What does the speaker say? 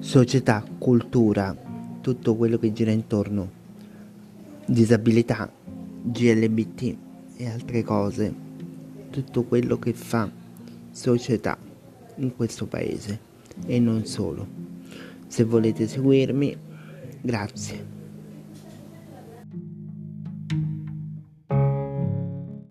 società, cultura, tutto quello che gira intorno, disabilità, GLBT e altre cose, tutto quello che fa società in questo paese e non solo. Se volete seguirmi, grazie.